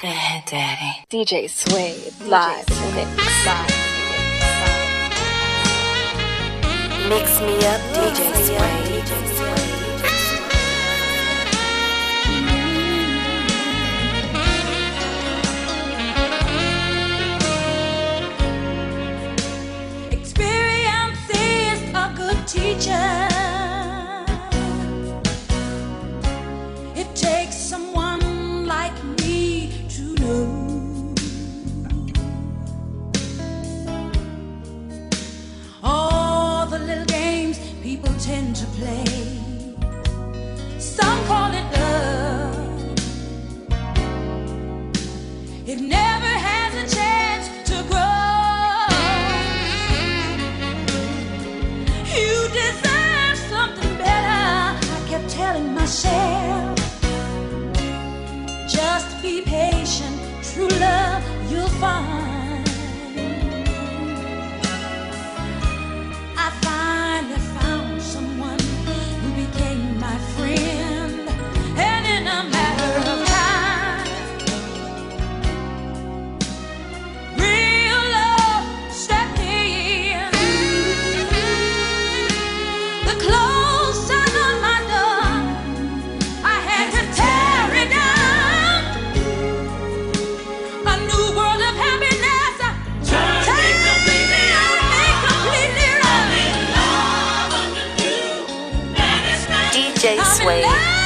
Go ahead, Daddy. DJ Sway, live mix. Mix me up, DJ Swayd. into play. Some call it love. It never DJ Sway.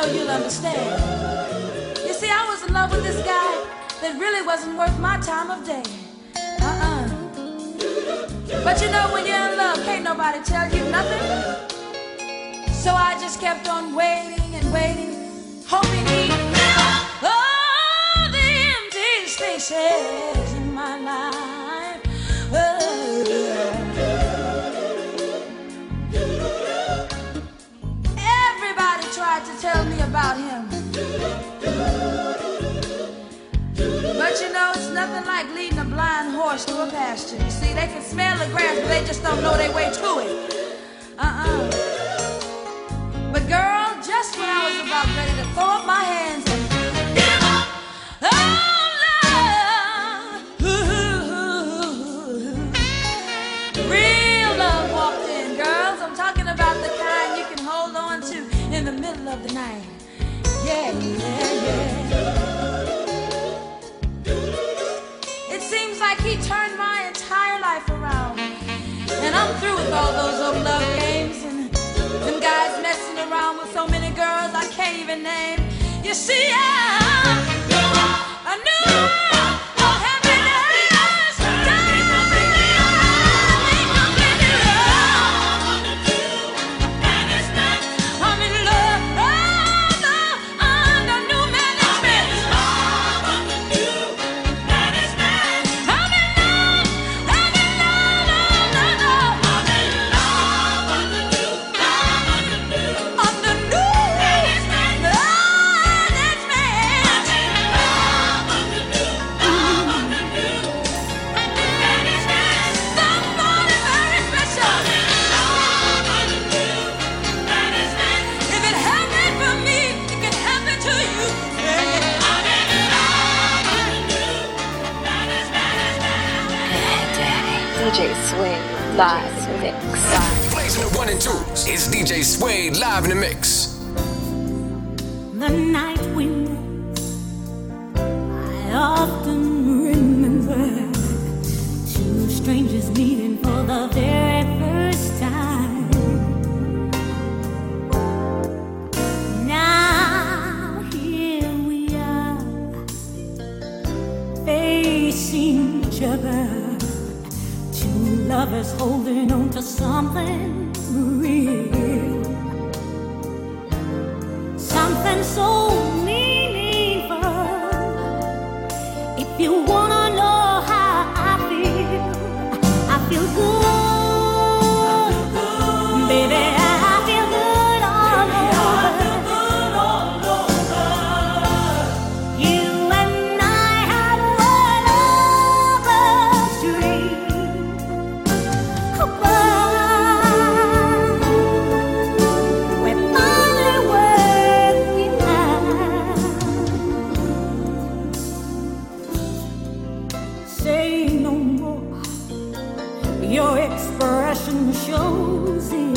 know you'll understand. You see, I was in love with this guy that really wasn't worth my time of day. Uh-uh. But you know, when you're in love, can't nobody tell you nothing. So I just kept on waiting and waiting, hoping he'd fill all the empty spaces in my life. about him. But you know, it's nothing like leading a blind horse to a pasture. You see, they can smell the grass, but they just don't know their way to it. Uh-uh. But girl, just when I was about ready to throw up my hands through with all those old love games and them guys messing around with so many girls I can't even name. You see, I, I knew. Facing each other Two lovers holding on to something real. Something so meaningful. If you wanna see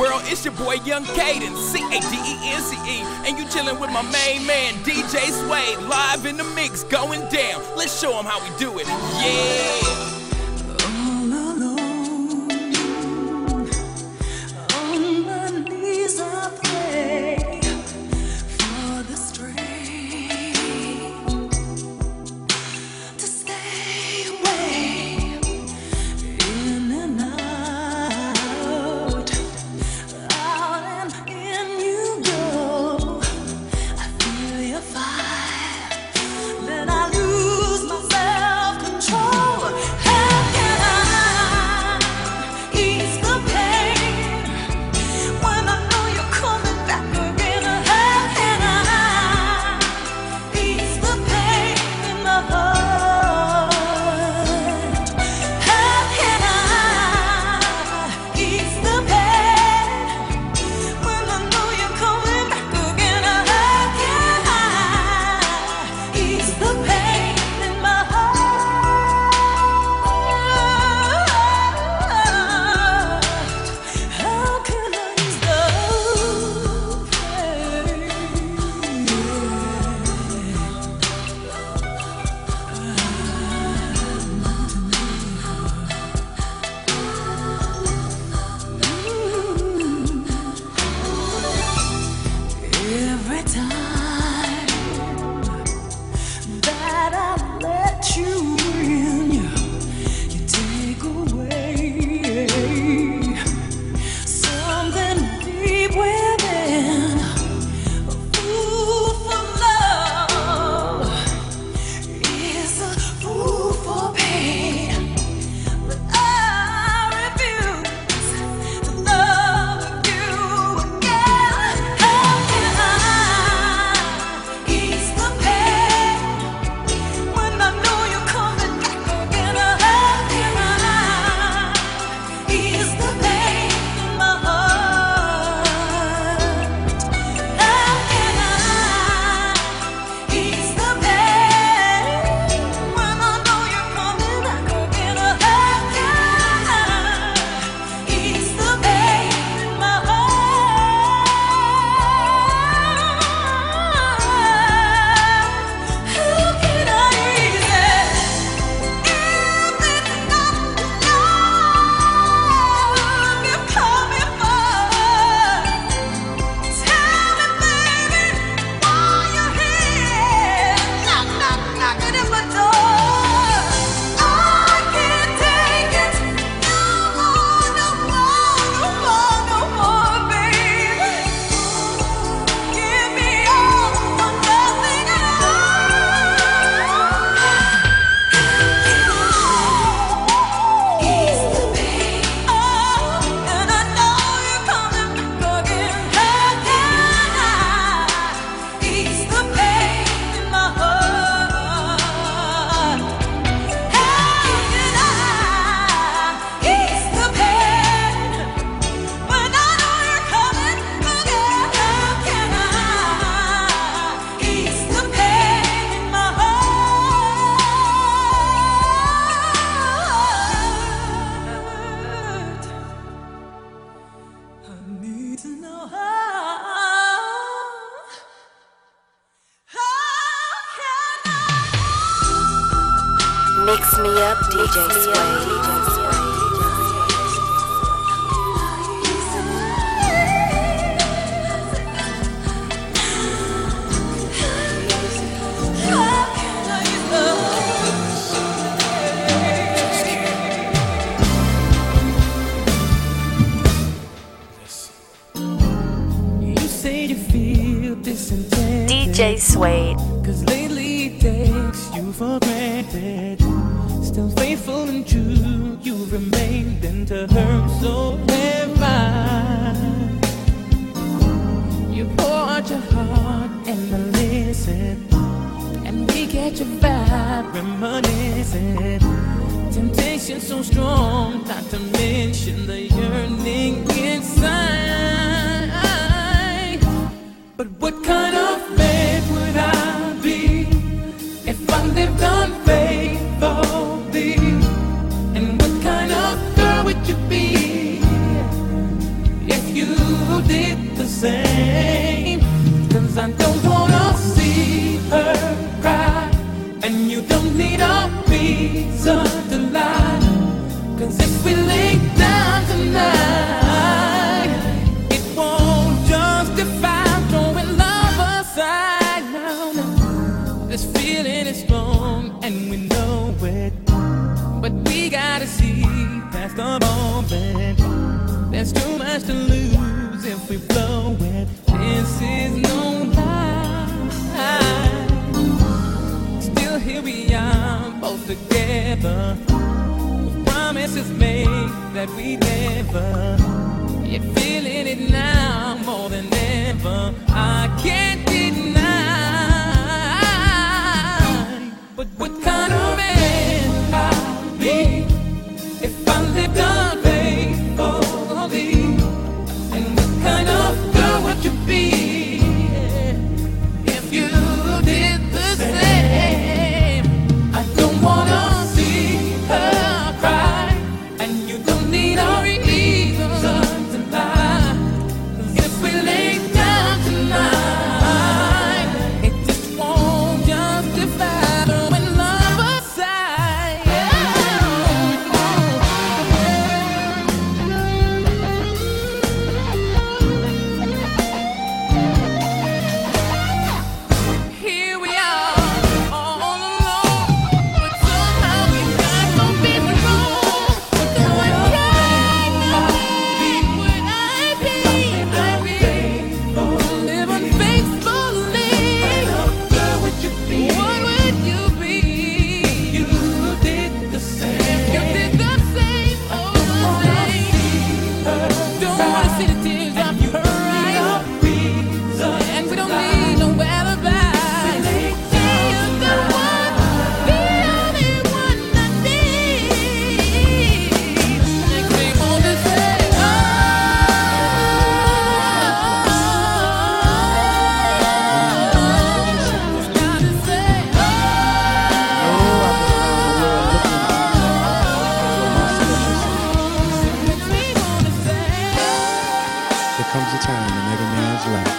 world? It's your boy Young Cadence, C A D E N C E, and you chillin' with my main man DJ Swayd, live in the mix, going down. Let's show him how we do it. Yeah. sweet. Cause lately it takes you for granted. Still faithful and true, you remain and to her so have I. You pour out your heart and I listen, and we catch a vibe reminiscing. Temptation so strong, not to mention the yearning. Comes a time in every man's life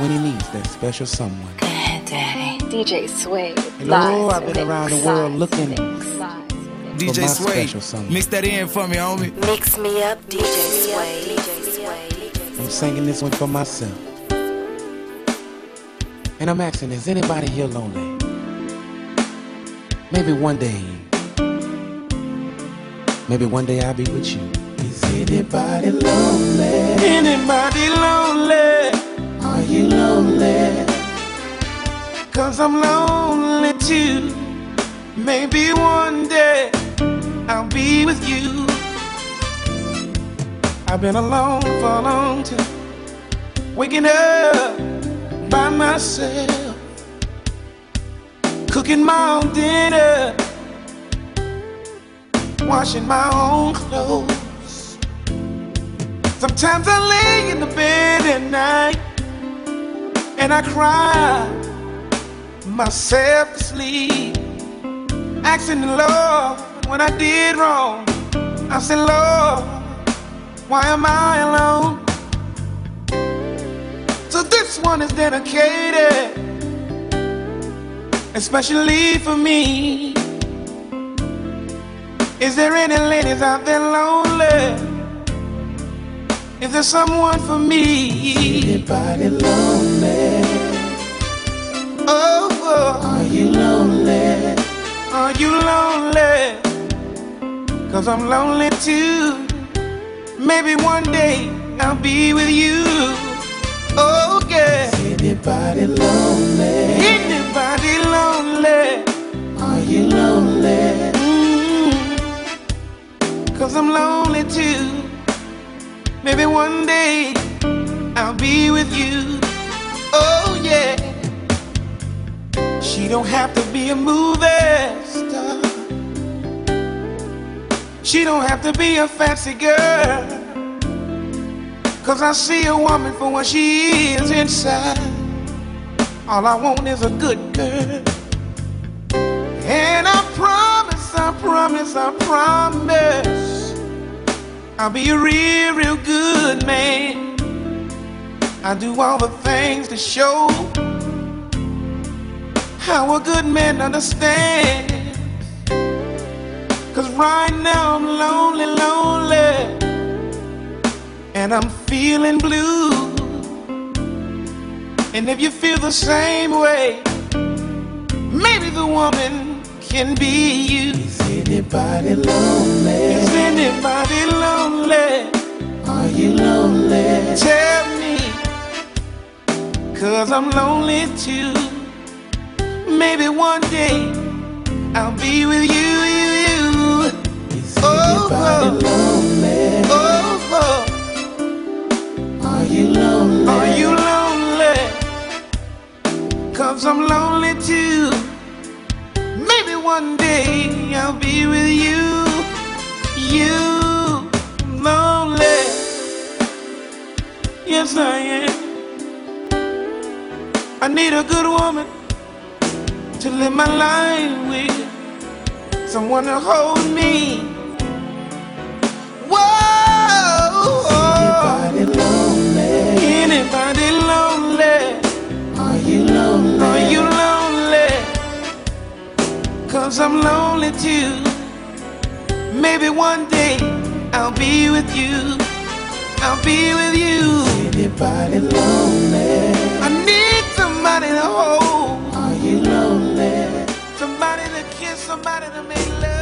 when he needs that special someone. Daddy. DJ Swayd. Hello, oh, live I've been around the world looking mix, live mix. for DJ my Sway, special someone. mix that in for me, homie. Mix me up, DJ Sway. DJ Swayd. I'm singing this one for myself. And I'm asking, is anybody here lonely? Maybe one day. Maybe one day I'll be with you. Is anybody lonely? Anybody lonely? Are you lonely? Cause I'm lonely too. Maybe one day I'll be with you. I've been alone for a long time. Waking up by myself. Cooking my own dinner. Washing my own clothes. Sometimes I lay in the bed at night and I cry myself to sleep. Asking the Lord when I did wrong. I said, Lord, why am I alone? So this one is dedicated, especially for me. Is there any ladies out there lonely? Is there's someone for me? Anybody lonely? Oh, oh. are you lonely? Are you lonely? Cause I'm lonely too. Maybe one day I'll be with you. Oh, yeah. Anybody lonely? Anybody lonely? Are you lonely? Mm. Cause I'm lonely too. Maybe one day I'll be with you. Oh, yeah. She don't have to be a movie star. She don't have to be a fancy girl. Cause I see a woman for what she is inside. All I want is a good girl. And I promise, I promise, I promise. I'll be a real, real good man. I do all the things to show how a good man understands. Cause right now I'm lonely, lonely. And I'm feeling blue. And if you feel the same way, maybe the woman can be you. Is anybody lonely? Is anybody lonely? Are you lonely? Tell me, cause I'm lonely too. Maybe one day I'll be with you, you, you. Is oh, anybody oh. lonely? Oh, oh. Are you lonely? Are you lonely? Cause I'm lonely too. One day I'll be with you. You lonely. Yes, I am. I need a good woman to live my life with. Someone to hold me. Whoa. Anybody lonely? Anybody Cause I'm lonely too. Maybe one day I'll be with you. I'll be with you. Anybody lonely? I need somebody to hold. Are you lonely? Somebody to kiss, somebody to make love.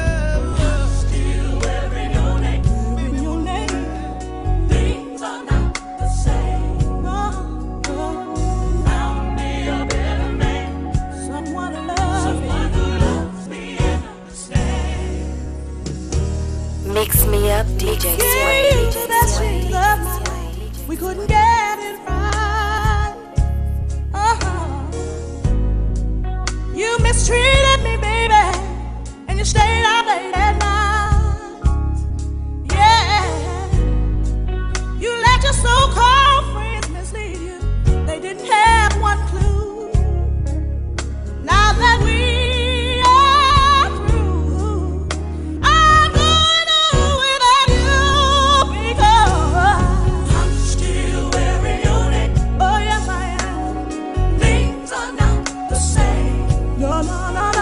Not